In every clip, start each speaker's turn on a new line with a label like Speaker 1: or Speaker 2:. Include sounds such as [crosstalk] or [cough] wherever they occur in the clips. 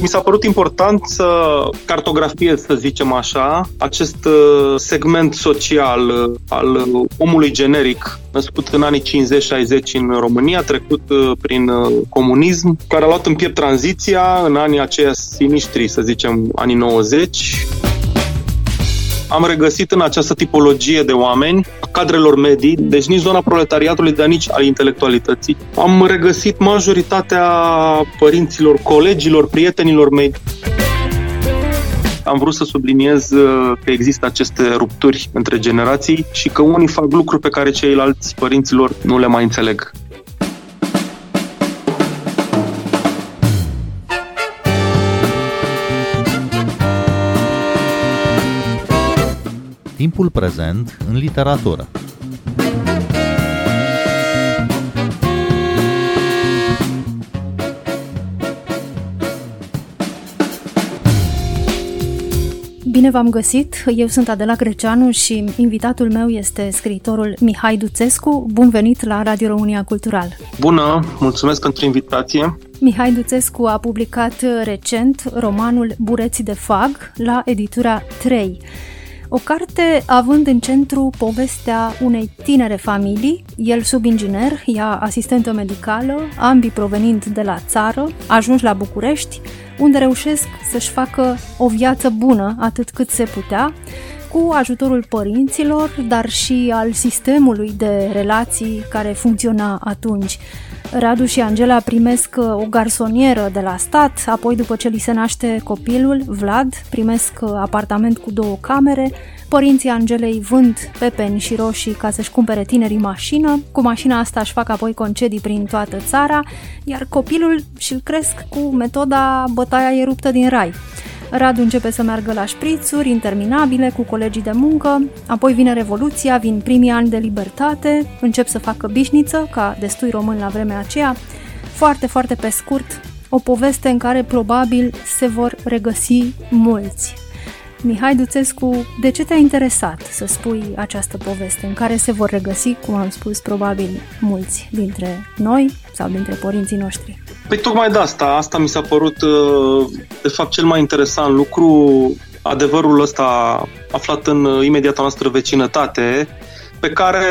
Speaker 1: Mi s-a părut important să cartografiez, să zicem așa, acest uh, segment social uh, al omului generic născut în anii 50-60 în România, trecut uh, prin comunism, care a luat în piept tranziția în anii aceia sinistri, să zicem, anii 90 am regăsit în această tipologie de oameni, cadrelor medii, deci nici zona proletariatului, dar nici al intelectualității. Am regăsit majoritatea părinților, colegilor, prietenilor mei am vrut să subliniez uh, că există aceste rupturi între generații și că unii fac lucruri pe care ceilalți părinților nu le mai înțeleg.
Speaker 2: Timpul prezent în literatură.
Speaker 3: Bine v-am găsit! Eu sunt Adela Greceanu și invitatul meu este scriitorul Mihai Duțescu. Bun venit la Radio România Cultural!
Speaker 1: Bună! Mulțumesc pentru invitație!
Speaker 3: Mihai Duțescu a publicat recent romanul Bureții de Fag la editura 3. O carte având în centru povestea unei tinere familii, el subinginer, ea asistentă medicală, ambii provenind de la țară, ajunși la București, unde reușesc să-și facă o viață bună atât cât se putea, cu ajutorul părinților, dar și al sistemului de relații care funcționa atunci. Radu și Angela primesc uh, o garsonieră de la stat, apoi după ce li se naște copilul, Vlad, primesc uh, apartament cu două camere, Părinții Angelei vând pepeni și roșii ca să-și cumpere tinerii mașină, cu mașina asta își fac apoi concedii prin toată țara, iar copilul și-l cresc cu metoda bătaia e ruptă din rai. Radu începe să meargă la șprițuri interminabile cu colegii de muncă, apoi vine Revoluția, vin primii ani de libertate, încep să facă bișniță, ca destui român la vremea aceea. Foarte, foarte pe scurt, o poveste în care probabil se vor regăsi mulți. Mihai Duțescu, de ce te-a interesat să spui această poveste în care se vor regăsi, cum am spus, probabil mulți dintre noi sau dintre părinții noștri?
Speaker 1: Păi tocmai de asta, asta mi s-a părut uh, de fapt cel mai interesant lucru, adevărul ăsta aflat în uh, imediata noastră vecinătate, pe care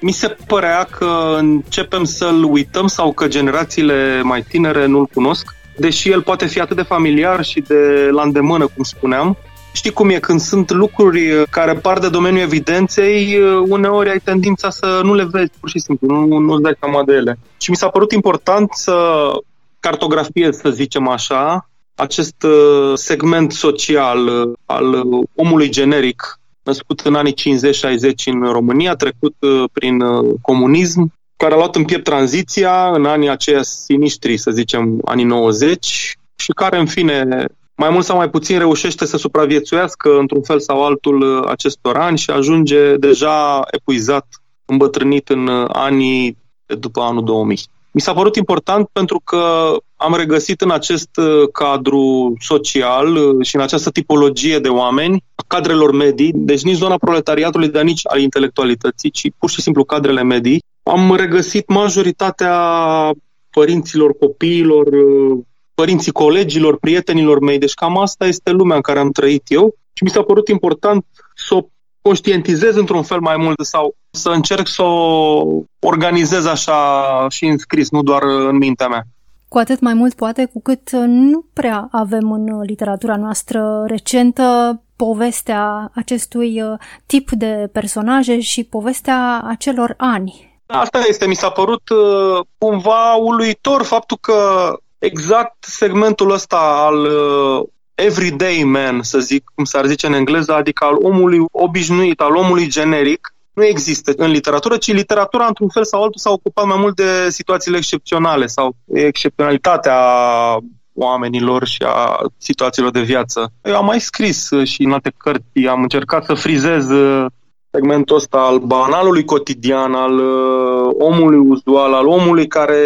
Speaker 1: mi se părea că începem să-l uităm sau că generațiile mai tinere nu-l cunosc, deși el poate fi atât de familiar și de la îndemână, cum spuneam, Știi cum e, când sunt lucruri care par de domeniul evidenței, uneori ai tendința să nu le vezi, pur și simplu, nu, nu-ți dai seama de ele. Și mi s-a părut important să cartografiez, să zicem așa, acest uh, segment social uh, al omului generic născut în anii 50-60 în România, trecut uh, prin comunism, care a luat în piept tranziția în anii aceia sinistri, să zicem, anii 90 și care, în fine, mai mult sau mai puțin reușește să supraviețuiască într-un fel sau altul uh, acestor ani și ajunge deja epuizat, îmbătrânit în uh, anii după anul 2000. Mi s-a părut important pentru că am regăsit în acest uh, cadru social și în această tipologie de oameni, cadrelor medii, deci nici zona proletariatului, dar nici al intelectualității, ci pur și simplu cadrele medii, am regăsit majoritatea părinților, copiilor, părinții colegilor, prietenilor mei. Deci cam asta este lumea în care am trăit eu și mi s-a părut important să o conștientizez într-un fel mai mult sau să încerc să o organizez așa și în scris, nu doar în mintea mea.
Speaker 3: Cu atât mai mult poate cu cât nu prea avem în literatura noastră recentă povestea acestui uh, tip de personaje și povestea acelor ani.
Speaker 1: Asta este, mi s-a părut uh, cumva uluitor faptul că exact segmentul ăsta al uh, everyday man, să zic, cum s-ar zice în engleză, adică al omului obișnuit, al omului generic, nu există în literatură, ci literatura, într-un fel sau altul, s-a ocupat mai mult de situațiile excepționale sau excepționalitatea oamenilor și a situațiilor de viață. Eu am mai scris și în alte cărți, am încercat să frizez uh, segmentul ăsta al banalului cotidian, al uh, omului uzual, al omului care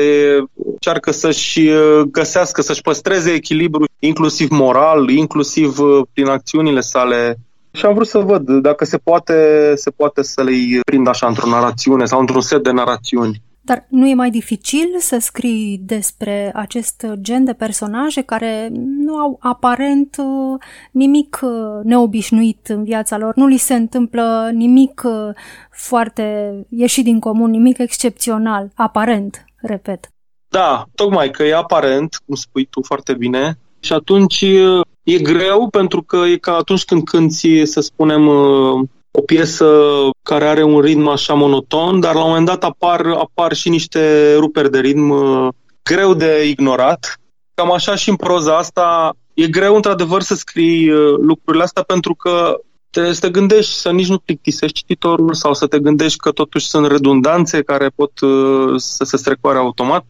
Speaker 1: încearcă să-și uh, găsească, să-și păstreze echilibru, inclusiv moral, inclusiv uh, prin acțiunile sale. Și am vrut să văd dacă se poate, se poate să le prind așa într-o narațiune sau într-un set de narațiuni.
Speaker 3: Dar nu e mai dificil să scrii despre acest gen de personaje care nu au aparent uh, nimic uh, neobișnuit în viața lor, nu li se întâmplă nimic uh, foarte ieșit din comun, nimic excepțional, aparent, repet.
Speaker 1: Da, tocmai că e aparent, cum spui tu foarte bine, și atunci e greu pentru că e ca atunci când cânti, să spunem, o piesă care are un ritm așa monoton, dar la un moment dat apar, apar și niște ruperi de ritm uh, greu de ignorat. Cam așa și în proza asta e greu într-adevăr să scrii uh, lucrurile astea pentru că te, să te gândești să nici nu plictisești cititorul sau să te gândești că totuși sunt redundanțe care pot uh, să se strecoare automat.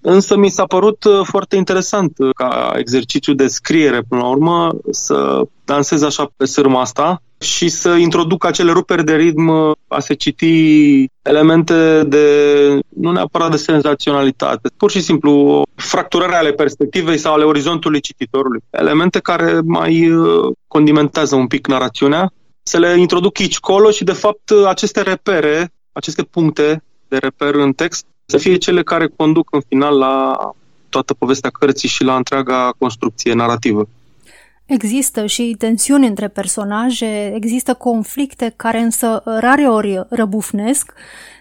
Speaker 1: Însă mi s-a părut foarte interesant ca exercițiu de scriere, până la urmă, să dansez așa pe sârma asta și să introduc acele ruperi de ritm, a se citi elemente de, nu neapărat de senzaționalitate, pur și simplu fracturări ale perspectivei sau ale orizontului cititorului. Elemente care mai uh, condimentează un pic narațiunea, să le introduc aici colo și de fapt aceste repere, aceste puncte de reper în text, să fie cele care conduc în final la toată povestea cărții și la întreaga construcție narrativă.
Speaker 3: Există și tensiuni între personaje, există conflicte care însă rareori răbufnesc.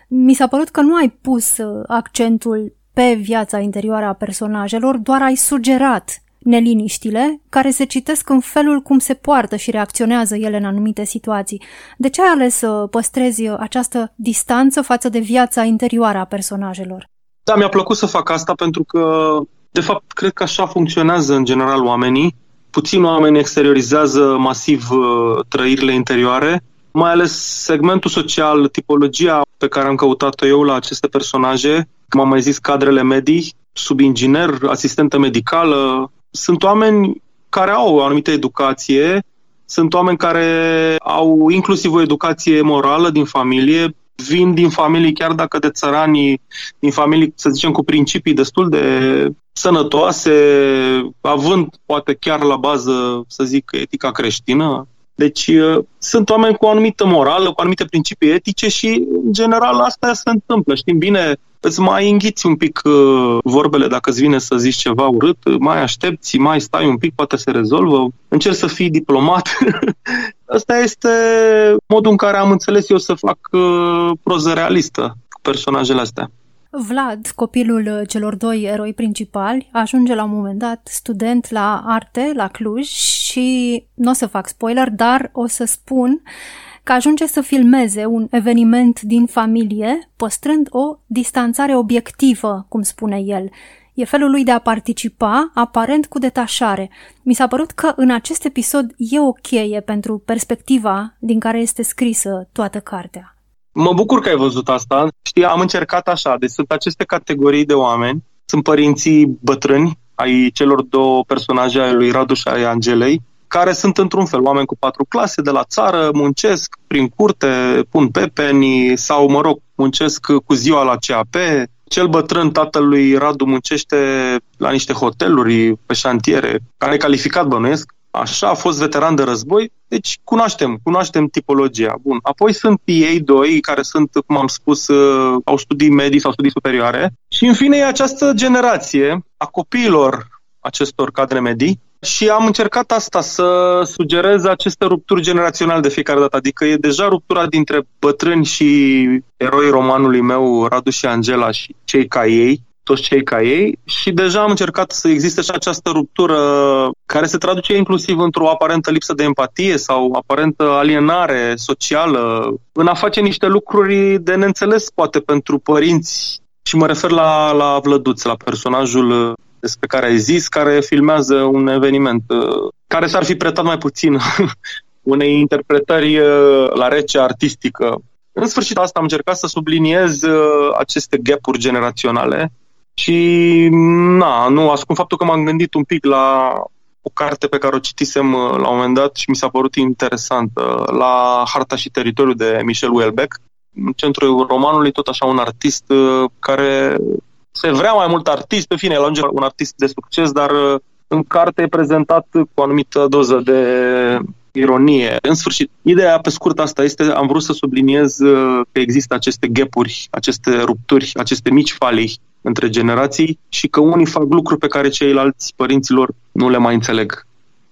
Speaker 3: Mi s-a părut că nu ai pus uh, accentul pe viața interioară a personajelor, doar ai sugerat neliniștile care se citesc în felul cum se poartă și reacționează ele în anumite situații. De ce ai ales să păstrezi această distanță față de viața interioară a personajelor?
Speaker 1: Da, mi-a plăcut să fac asta pentru că, de fapt, cred că așa funcționează în general oamenii puțin oameni exteriorizează masiv uh, trăirile interioare, mai ales segmentul social, tipologia pe care am căutat-o eu la aceste personaje, cum am mai zis, cadrele medii, subinginer, asistentă medicală, sunt oameni care au o anumită educație, sunt oameni care au inclusiv o educație morală din familie, vin din familii, chiar dacă de țărani, din familii, să zicem, cu principii destul de sănătoase, având poate chiar la bază, să zic, etica creștină. Deci uh, sunt oameni cu o anumită morală, cu anumite principii etice și, în general, asta se întâmplă. Știm bine, îți mai înghiți un pic uh, vorbele dacă îți vine să zici ceva urât, mai aștepți, mai stai un pic, poate se rezolvă, încerci să fii diplomat. [laughs] Asta este modul în care am înțeles eu să fac uh, proză realistă cu personajele astea.
Speaker 3: Vlad, copilul celor doi eroi principali, ajunge la un moment dat student la arte la Cluj și nu o să fac spoiler, dar o să spun că ajunge să filmeze un eveniment din familie, păstrând o distanțare obiectivă, cum spune el. E felul lui de a participa, aparent cu detașare. Mi s-a părut că în acest episod e o cheie pentru perspectiva din care este scrisă toată cartea.
Speaker 1: Mă bucur că ai văzut asta. Știi, am încercat așa. Deci sunt aceste categorii de oameni. Sunt părinții bătrâni ai celor două personaje ale lui Radu și ai Angelei, care sunt într-un fel oameni cu patru clase de la țară, muncesc prin curte, pun pepeni sau, mă rog, muncesc cu ziua la CAP. Cel bătrân, tatălui Radu, muncește la niște hoteluri pe șantiere, care e calificat bănuiesc, Așa, a fost veteran de război, deci cunoaștem, cunoaștem tipologia. Bun. Apoi sunt ei doi, care sunt, cum am spus, uh, au studii medii sau studii superioare. Și în fine e această generație a copiilor acestor cadre medii, și am încercat asta, să sugerez aceste rupturi generaționale de fiecare dată. Adică e deja ruptura dintre bătrâni și eroi romanului meu, Radu și Angela și cei ca ei, toți cei ca ei și deja am încercat să existe și această ruptură care se traduce inclusiv într-o aparentă lipsă de empatie sau aparentă alienare socială, în a face niște lucruri de neînțeles poate pentru părinți și mă refer la, la Vlăduț, la personajul despre care ai zis, care filmează un eveniment care s-ar fi pretat mai puțin [laughs] unei interpretări la rece artistică. În sfârșit, asta am încercat să subliniez aceste gapuri generaționale și, na, nu, ascund faptul că m-am gândit un pic la o carte pe care o citisem uh, la un moment dat și mi s-a părut interesantă, la Harta și teritoriul de Michel Houellebecq. În centrul romanului tot așa un artist uh, care se vrea mai mult artist, în fine, el ajunge un artist de succes, dar uh, în carte e prezentat cu o anumită doză de ironie. În sfârșit, ideea pe scurt asta este, am vrut să subliniez uh, că există aceste gapuri, aceste rupturi, aceste mici falii între generații și că unii fac lucruri pe care ceilalți părinților nu le mai înțeleg.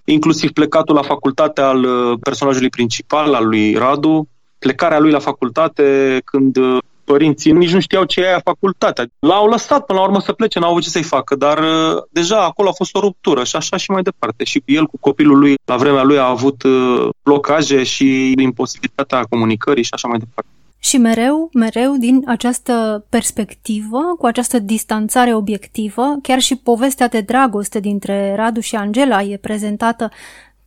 Speaker 1: Inclusiv plecatul la facultate al uh, personajului principal, al lui Radu, plecarea lui la facultate când uh, părinții nici nu știau ce e aia facultatea. L-au lăsat până la urmă să plece, n-au avut ce să-i facă, dar uh, deja acolo a fost o ruptură și așa și mai departe. Și el cu copilul lui, la vremea lui, a avut uh, blocaje și imposibilitatea comunicării și așa mai departe.
Speaker 3: Și mereu, mereu din această perspectivă, cu această distanțare obiectivă, chiar și povestea de dragoste dintre Radu și Angela e prezentată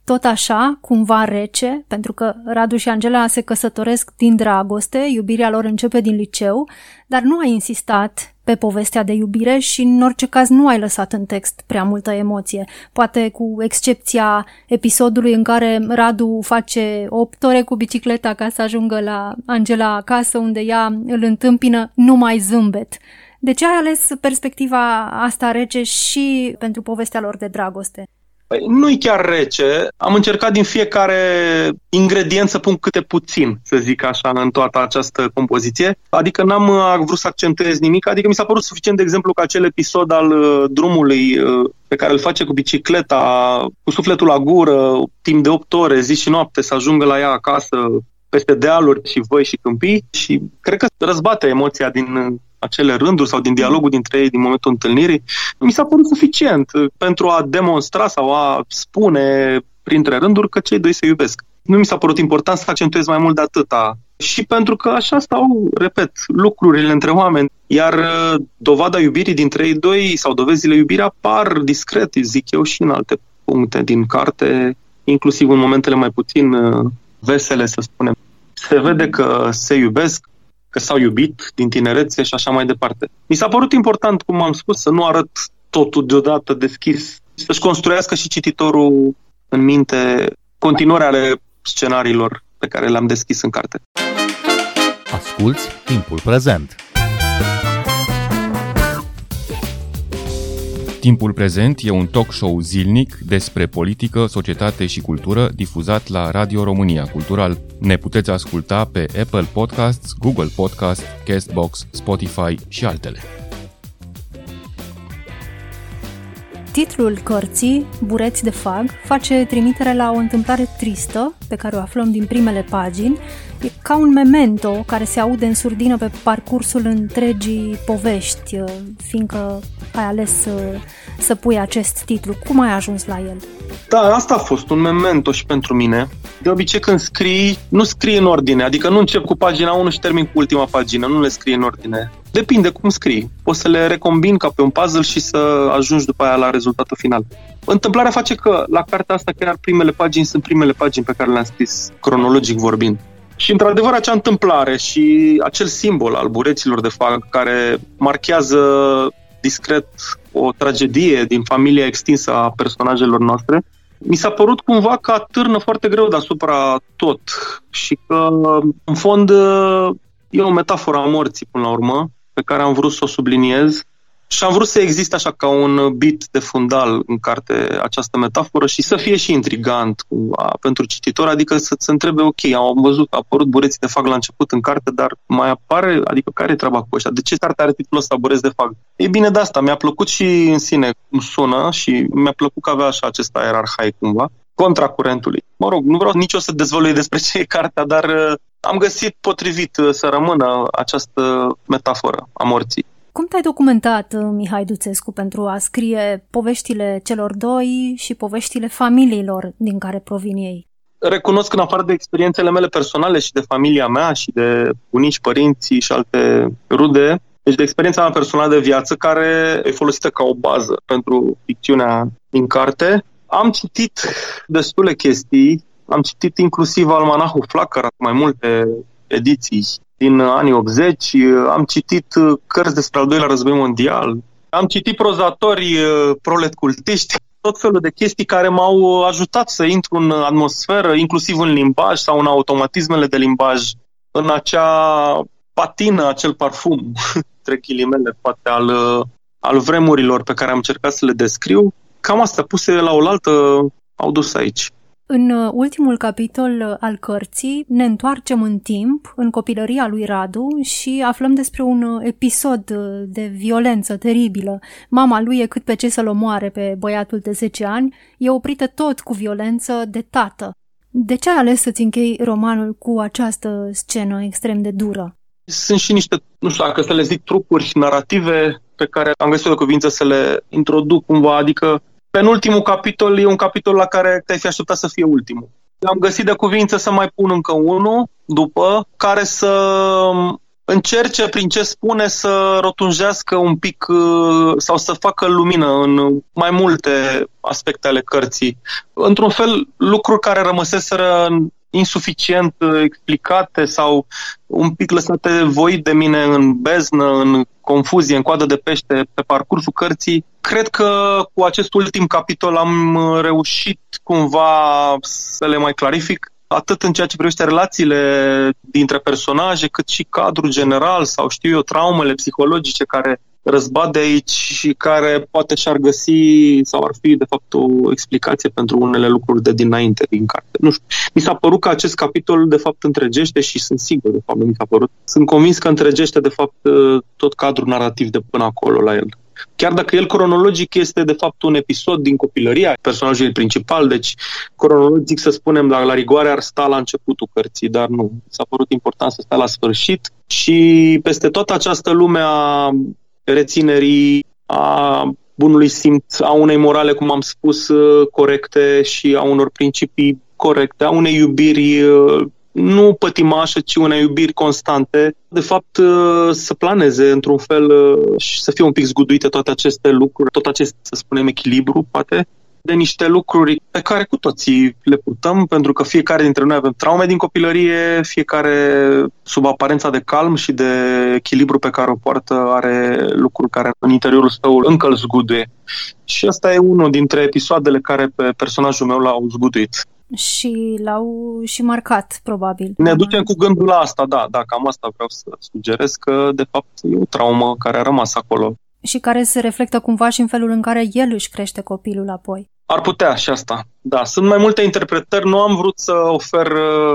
Speaker 3: tot așa, cumva rece, pentru că Radu și Angela se căsătoresc din dragoste, iubirea lor începe din liceu, dar nu ai insistat pe povestea de iubire și în orice caz nu ai lăsat în text prea multă emoție. Poate cu excepția episodului în care Radu face 8 ore cu bicicleta ca să ajungă la Angela acasă, unde ea îl întâmpină numai zâmbet. De ce ai ales perspectiva asta rece și pentru povestea lor de dragoste?
Speaker 1: Păi, nu-i chiar rece. Am încercat din fiecare ingredient să pun câte puțin, să zic așa, în toată această compoziție. Adică n-am uh, vrut să accentuez nimic, adică mi s-a părut suficient, de exemplu, că acel episod al uh, drumului uh, pe care îl face cu bicicleta, cu sufletul la gură, timp de 8 ore, zi și noapte, să ajungă la ea acasă, peste dealuri și voi și câmpii și cred că răzbate emoția din acele rânduri sau din dialogul dintre ei din momentul întâlnirii, mi s-a părut suficient pentru a demonstra sau a spune printre rânduri că cei doi se iubesc. Nu mi s-a părut important să accentuez mai mult de atâta. Și pentru că așa stau, repet, lucrurile între oameni. Iar uh, dovada iubirii dintre ei doi sau dovezile iubirii apar discret, zic eu, și în alte puncte din carte, inclusiv în momentele mai puțin uh, vesele, să spunem. Se vede că se iubesc, că s-au iubit din tinerețe și așa mai departe. Mi s-a părut important, cum am spus, să nu arăt totul deodată deschis, să-și construiască și cititorul în minte continuarea ale scenariilor pe care le-am deschis în carte.
Speaker 2: Asculți timpul prezent!
Speaker 4: Timpul prezent e un talk show zilnic despre politică, societate și cultură difuzat la Radio România Cultural. Ne puteți asculta pe Apple Podcasts, Google Podcasts, Castbox, Spotify și altele.
Speaker 3: Titlul cărții, Bureți de fag, face trimitere la o întâmplare tristă pe care o aflăm din primele pagini. E ca un memento care se aude în surdină pe parcursul întregii povești, fiindcă ai ales să, să pui acest titlu. Cum ai ajuns la el?
Speaker 1: Da, asta a fost un memento și pentru mine. De obicei când scrii, nu scrii în ordine, adică nu încep cu pagina 1 și termin cu ultima pagină, nu le scrii în ordine. Depinde cum scrii. Poți să le recombin ca pe un puzzle și să ajungi după aia la rezultatul final. Întâmplarea face că la cartea asta chiar primele pagini sunt primele pagini pe care le-am scris, cronologic vorbind. Și într-adevăr acea întâmplare și acel simbol al bureților de fag care marchează discret o tragedie din familia extinsă a personajelor noastre, mi s-a părut cumva că atârnă foarte greu deasupra tot și că, în fond, e o metaforă a morții, până la urmă, pe care am vrut să o subliniez și am vrut să existe așa ca un bit de fundal în carte această metaforă și să fie și intrigant cumva pentru cititor, adică să se întrebe, ok, am văzut că a apărut bureții de fag la început în carte, dar mai apare, adică care e treaba cu ăștia? De ce carte are titlul ăsta, bureți de fag? E bine de asta, mi-a plăcut și în sine cum sună și mi-a plăcut că avea așa acest aer arhaic cumva, contra curentului. Mă rog, nu vreau nici o să dezvălui despre ce e cartea, dar uh, am găsit potrivit uh, să rămână această metaforă a morții.
Speaker 3: Cum te-ai documentat, uh, Mihai Duțescu, pentru a scrie poveștile celor doi și poveștile familiilor din care provin ei?
Speaker 1: Recunosc că în afară de experiențele mele personale și de familia mea și de bunici, părinții și alte rude, deci de experiența mea personală de viață care e folosită ca o bază pentru ficțiunea din carte, am citit destule chestii, am citit inclusiv Almanahul Flacăra, mai multe ediții din anii 80, am citit uh, cărți despre al doilea război mondial, am citit prozatori uh, prolet cultiști, tot felul de chestii care m-au ajutat să intru în atmosferă, inclusiv în limbaj sau în automatismele de limbaj, în acea patină, acel parfum, [laughs] între ghilimele, poate al, uh, al vremurilor pe care am încercat să le descriu. Cam asta, puse la oaltă, au dus aici.
Speaker 3: În uh, ultimul capitol uh, al cărții ne întoarcem în timp, în copilăria lui Radu și aflăm despre un uh, episod de violență teribilă. Mama lui e cât pe ce să-l omoare pe băiatul de 10 ani, e oprită tot cu violență de tată. De ce ai ales să-ți închei romanul cu această scenă extrem de dură?
Speaker 1: Sunt și niște, nu știu dacă să le zic, trucuri narrative pe care am găsit o cuvință să le introduc cumva, adică penultimul capitol e un capitol la care te-ai fi așteptat să fie ultimul. Am găsit de cuvință să mai pun încă unul după, care să încerce prin ce spune să rotunjească un pic uh, sau să facă lumină în mai multe aspecte ale cărții. Într-un fel, lucruri care rămăseseră insuficient uh, explicate sau un pic lăsate voi de mine în beznă, în confuzie, în coadă de pește pe parcursul cărții. Cred că cu acest ultim capitol am uh, reușit cumva să le mai clarific atât în ceea ce privește relațiile dintre personaje, cât și cadrul general sau știu eu, traumele psihologice care răzbat de aici și care poate și-ar găsi sau ar fi de fapt o explicație pentru unele lucruri de dinainte din carte. Nu știu. Mi s-a părut că acest capitol de fapt întregește și sunt sigur de fapt nu mi s-a părut. Sunt convins că întregește de fapt tot cadrul narrativ de până acolo la el. Chiar dacă el cronologic este de fapt un episod din copilăria personajului principal, deci cronologic să spunem la, la rigoare ar sta la începutul cărții, dar nu. S-a părut important să stea la sfârșit și peste toată această lume a reținerii, a bunului simț, a unei morale, cum am spus, corecte și a unor principii corecte, a unei iubiri nu pătimașă, ci unei iubiri constante, de fapt uh, să planeze într-un fel uh, și să fie un pic zguduite toate aceste lucruri, tot acest, să spunem, echilibru, poate, de niște lucruri pe care cu toții le purtăm, pentru că fiecare dintre noi avem traume din copilărie, fiecare sub aparența de calm și de echilibru pe care o poartă are lucruri care în interiorul său încă îl zguduie. Și asta e unul dintre episoadele care pe personajul meu l-au zguduit
Speaker 3: și l-au și marcat, probabil.
Speaker 1: Ne ducem cu gândul la asta, da, da, cam asta vreau să sugerez, că de fapt e o traumă care a rămas acolo.
Speaker 3: Și care se reflectă cumva și în felul în care el își crește copilul apoi.
Speaker 1: Ar putea și asta, da. Sunt mai multe interpretări, nu am vrut să ofer,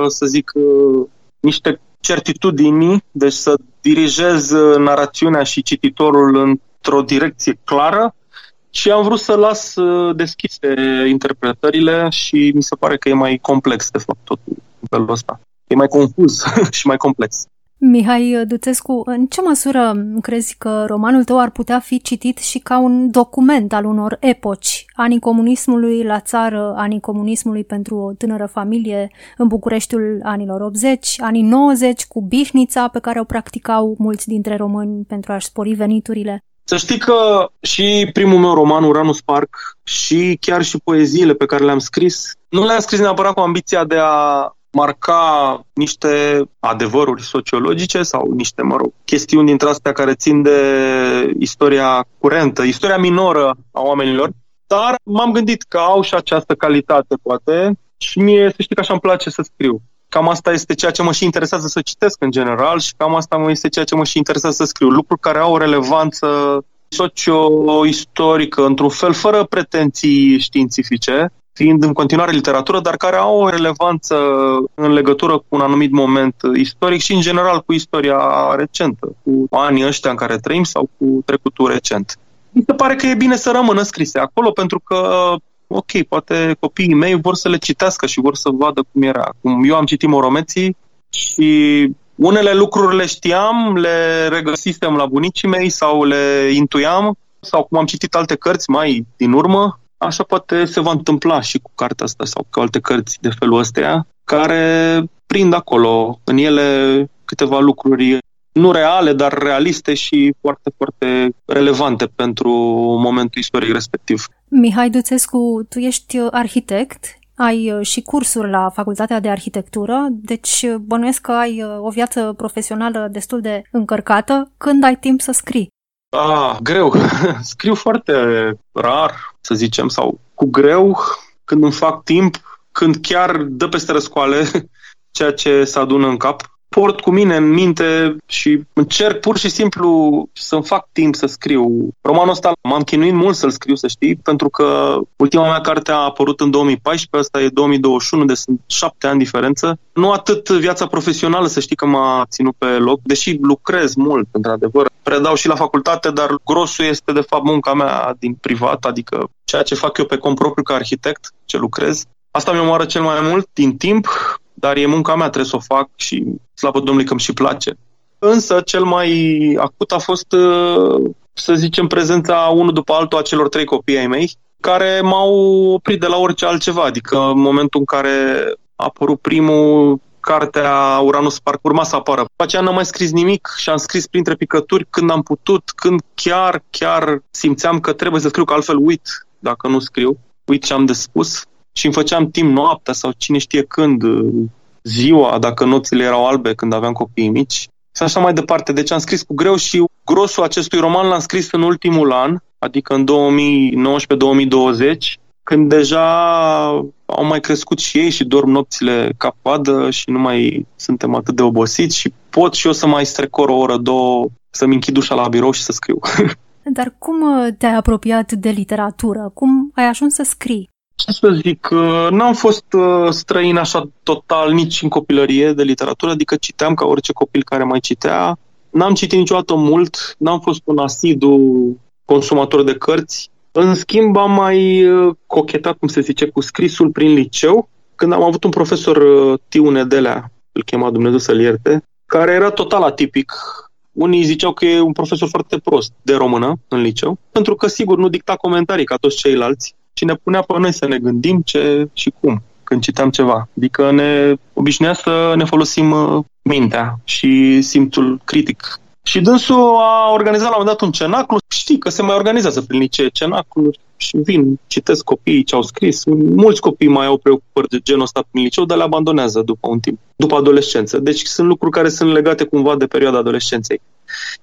Speaker 1: să zic, niște certitudini, deci să dirigez narațiunea și cititorul într-o direcție clară, și am vrut să las uh, deschise interpretările și mi se pare că e mai complex, de fapt, totul în felul ăsta. E mai confuz [laughs] și mai complex.
Speaker 3: Mihai Duțescu, în ce măsură crezi că romanul tău ar putea fi citit și ca un document al unor epoci? Anii comunismului la țară, anii comunismului pentru o tânără familie în Bucureștiul anilor 80, anii 90 cu bișnița pe care o practicau mulți dintre români pentru a-și spori veniturile.
Speaker 1: Să știi că și primul meu roman, Uranus Park, și chiar și poeziile pe care le-am scris, nu le-am scris neapărat cu ambiția de a marca niște adevăruri sociologice sau niște, mă rog, chestiuni dintre astea care țin de istoria curentă, istoria minoră a oamenilor, dar m-am gândit că au și această calitate, poate, și mie să știi că așa îmi place să scriu. Cam asta este ceea ce mă și interesează să citesc în general și cam asta mă este ceea ce mă și interesează să scriu. Lucruri care au o relevanță socio-istorică, într-un fel, fără pretenții științifice, fiind în continuare literatură, dar care au o relevanță în legătură cu un anumit moment istoric și, în general, cu istoria recentă, cu anii ăștia în care trăim sau cu trecutul recent. Mi se pare că e bine să rămână scrise acolo, pentru că ok, poate copiii mei vor să le citească și vor să vadă cum era. Cum eu am citit Moromeții și unele lucruri le știam, le regăsisem la bunicii mei sau le intuiam sau cum am citit alte cărți mai din urmă, așa poate se va întâmpla și cu cartea asta sau cu alte cărți de felul ăsta, care prind acolo în ele câteva lucruri nu reale, dar realiste și foarte, foarte relevante pentru momentul istoric respectiv.
Speaker 3: Mihai Duțescu, tu ești arhitect, ai uh, și cursuri la Facultatea de Arhitectură, deci uh, bănuiesc că ai uh, o viață profesională destul de încărcată. Când ai timp să scrii?
Speaker 1: Ah, greu. [laughs] Scriu foarte rar, să zicem, sau cu greu, când îmi fac timp, când chiar dă peste răscoale [laughs] ceea ce se adună în cap port cu mine în minte și încerc pur și simplu să-mi fac timp să scriu. Romanul ăsta m-am chinuit mult să-l scriu, să știi, pentru că ultima mea carte a apărut în 2014, asta e 2021, deci sunt șapte ani diferență. Nu atât viața profesională, să știi că m-a ținut pe loc, deși lucrez mult, într-adevăr. Predau și la facultate, dar grosul este de fapt munca mea din privat, adică ceea ce fac eu pe cont propriu ca arhitect, ce lucrez. Asta mi omoară cel mai mult din timp, dar e munca mea, trebuie să o fac și slavă Domnului că îmi și place. Însă cel mai acut a fost, uh, să zicem, prezența unul după altul a celor trei copii ai mei, care m-au oprit de la orice altceva. Adică în momentul în care a apărut primul, cartea Uranus Park urma să apară. După aceea n-am mai scris nimic și am scris printre picături când am putut, când chiar, chiar simțeam că trebuie să scriu, că altfel uit dacă nu scriu, uit ce am de spus și îmi făceam timp noaptea sau cine știe când, ziua, dacă noțile erau albe când aveam copii mici. Și așa mai departe. Deci am scris cu greu și grosul acestui roman l-am scris în ultimul an, adică în 2019-2020, când deja au mai crescut și ei și dorm nopțile cap coadă și nu mai suntem atât de obosiți și pot și eu să mai strecor o oră, două, să-mi închid ușa la birou și să scriu. [laughs]
Speaker 3: Dar cum uh, te-ai apropiat de literatură? Cum ai ajuns să scrii?
Speaker 1: Ce să zic, n-am fost uh, străin așa total nici în copilărie de literatură, adică citeam ca orice copil care mai citea. N-am citit niciodată mult, n-am fost un asidu consumator de cărți. În schimb, am mai uh, cochetat, cum se zice, cu scrisul prin liceu, când am avut un profesor, uh, Tiu Nedelea, îl chema Dumnezeu să-l ierte, care era total atipic. Unii ziceau că e un profesor foarte prost de română în liceu, pentru că, sigur, nu dicta comentarii ca toți ceilalți și ne punea pe noi să ne gândim ce și cum când citeam ceva. Adică ne obișnuia să ne folosim uh, mintea și simțul critic. Și dânsul a organizat la un moment dat un cenaclu. Știi că se mai organizează prin licee cenacluri și vin, citesc copiii ce au scris. Mulți copii mai au preocupări de genul ăsta prin liceu, dar le abandonează după un timp, după adolescență. Deci sunt lucruri care sunt legate cumva de perioada adolescenței.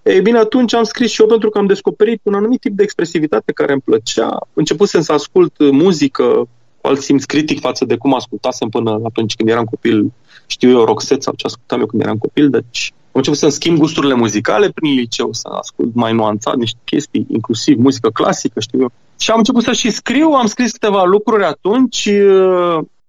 Speaker 1: Ei bine, atunci am scris și eu pentru că am descoperit un anumit tip de expresivitate care îmi plăcea. Începusem să ascult muzică, alt simț critic față de cum ascultasem până atunci când eram copil, știu eu, Roxette sau ce ascultam eu când eram copil, deci am început să-mi schimb gusturile muzicale prin liceu, să ascult mai nuanțat niște chestii, inclusiv muzică clasică, știu eu. Și am început să și scriu, am scris câteva lucruri atunci,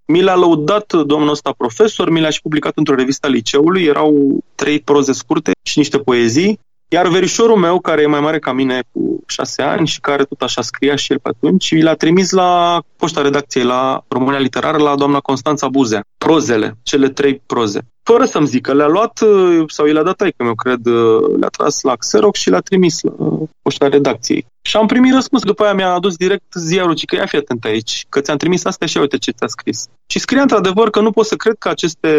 Speaker 1: mi l-a lăudat domnul ăsta profesor, mi l-a și publicat într-o revistă a liceului, erau trei proze scurte și niște poezii. Iar verișorul meu, care e mai mare ca mine cu șase ani și care tot așa scria și el pe atunci, mi l-a trimis la poșta redacției la România Literară la doamna Constanța Buzea. Prozele, cele trei proze. Fără să-mi zică, le-a luat sau i le-a dat taică meu, cred, le-a tras la Xerox și le-a trimis la poșta redacției. Și am primit răspuns. După aia mi-a adus direct ziarul, ci că ia fi atent aici, că ți-am trimis asta și uite ce ți-a scris. Și scria într-adevăr că nu pot să cred că aceste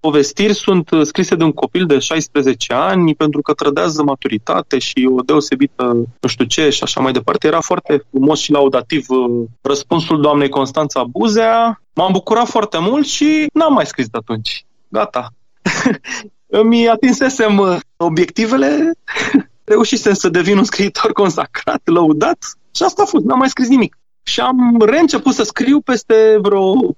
Speaker 1: povestiri sunt scrise de un copil de 16 ani pentru că trădează maturitate și o deosebită nu știu ce și așa mai departe. Era foarte frumos și laudativ uh, răspunsul doamnei Constanța Buzea. M-am bucurat foarte mult și n-am mai scris de atunci. Gata. [laughs] Îmi atinsesem uh, obiectivele [laughs] reușisem să devin un scriitor consacrat, lăudat și asta a fost, n-am mai scris nimic. Și am reînceput să scriu peste vreo 14-15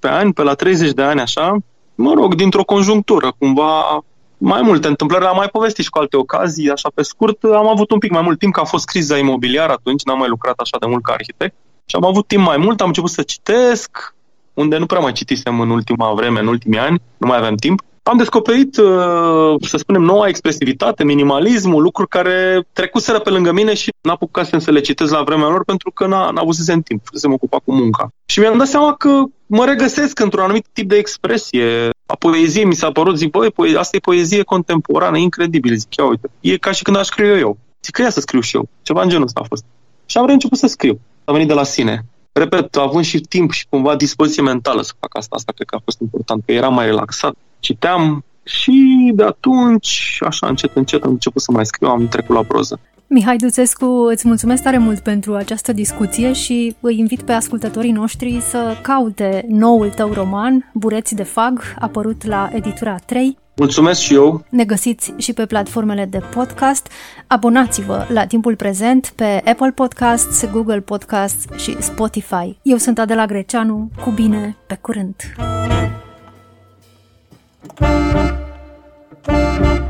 Speaker 1: ani, pe la 30 de ani așa, mă rog, dintr-o conjunctură, cumva mai multe întâmplări, am mai povestit și cu alte ocazii, așa pe scurt, am avut un pic mai mult timp, că a fost criza imobiliară atunci, n-am mai lucrat așa de mult ca arhitect și am avut timp mai mult, am început să citesc, unde nu prea mai citisem în ultima vreme, în ultimii ani, nu mai aveam timp am descoperit, uh, să spunem, noua expresivitate, minimalismul, lucruri care trecuseră pe lângă mine și n-apucasem să le citesc la vremea lor pentru că n-a, n-avusesem timp să mă ocupa cu munca. Și mi-am dat seama că mă regăsesc într-un anumit tip de expresie. A poezie mi s-a părut, zic, băi, poe- asta e poezie contemporană, incredibil. Zic, ia uite, e ca și când aș scriu eu. Zic că ia să scriu și eu. Ceva în genul ăsta a fost. Și am reînceput să scriu. A venit de la sine. Repet, având și timp și cumva dispoziție mentală să fac asta, asta cred că a fost important, că eram mai relaxat, citeam și de atunci, așa încet, încet, am început să mai scriu, am trecut la proză.
Speaker 3: Mihai Duțescu, îți mulțumesc tare mult pentru această discuție și îi invit pe ascultătorii noștri să caute noul tău roman, Bureți de Fag, apărut la editura 3.
Speaker 1: Mulțumesc și eu!
Speaker 3: Ne găsiți și pe platformele de podcast. Abonați-vă la timpul prezent pe Apple Podcasts, Google Podcasts și Spotify. Eu sunt Adela Greceanu, cu bine, pe curând! Thank you.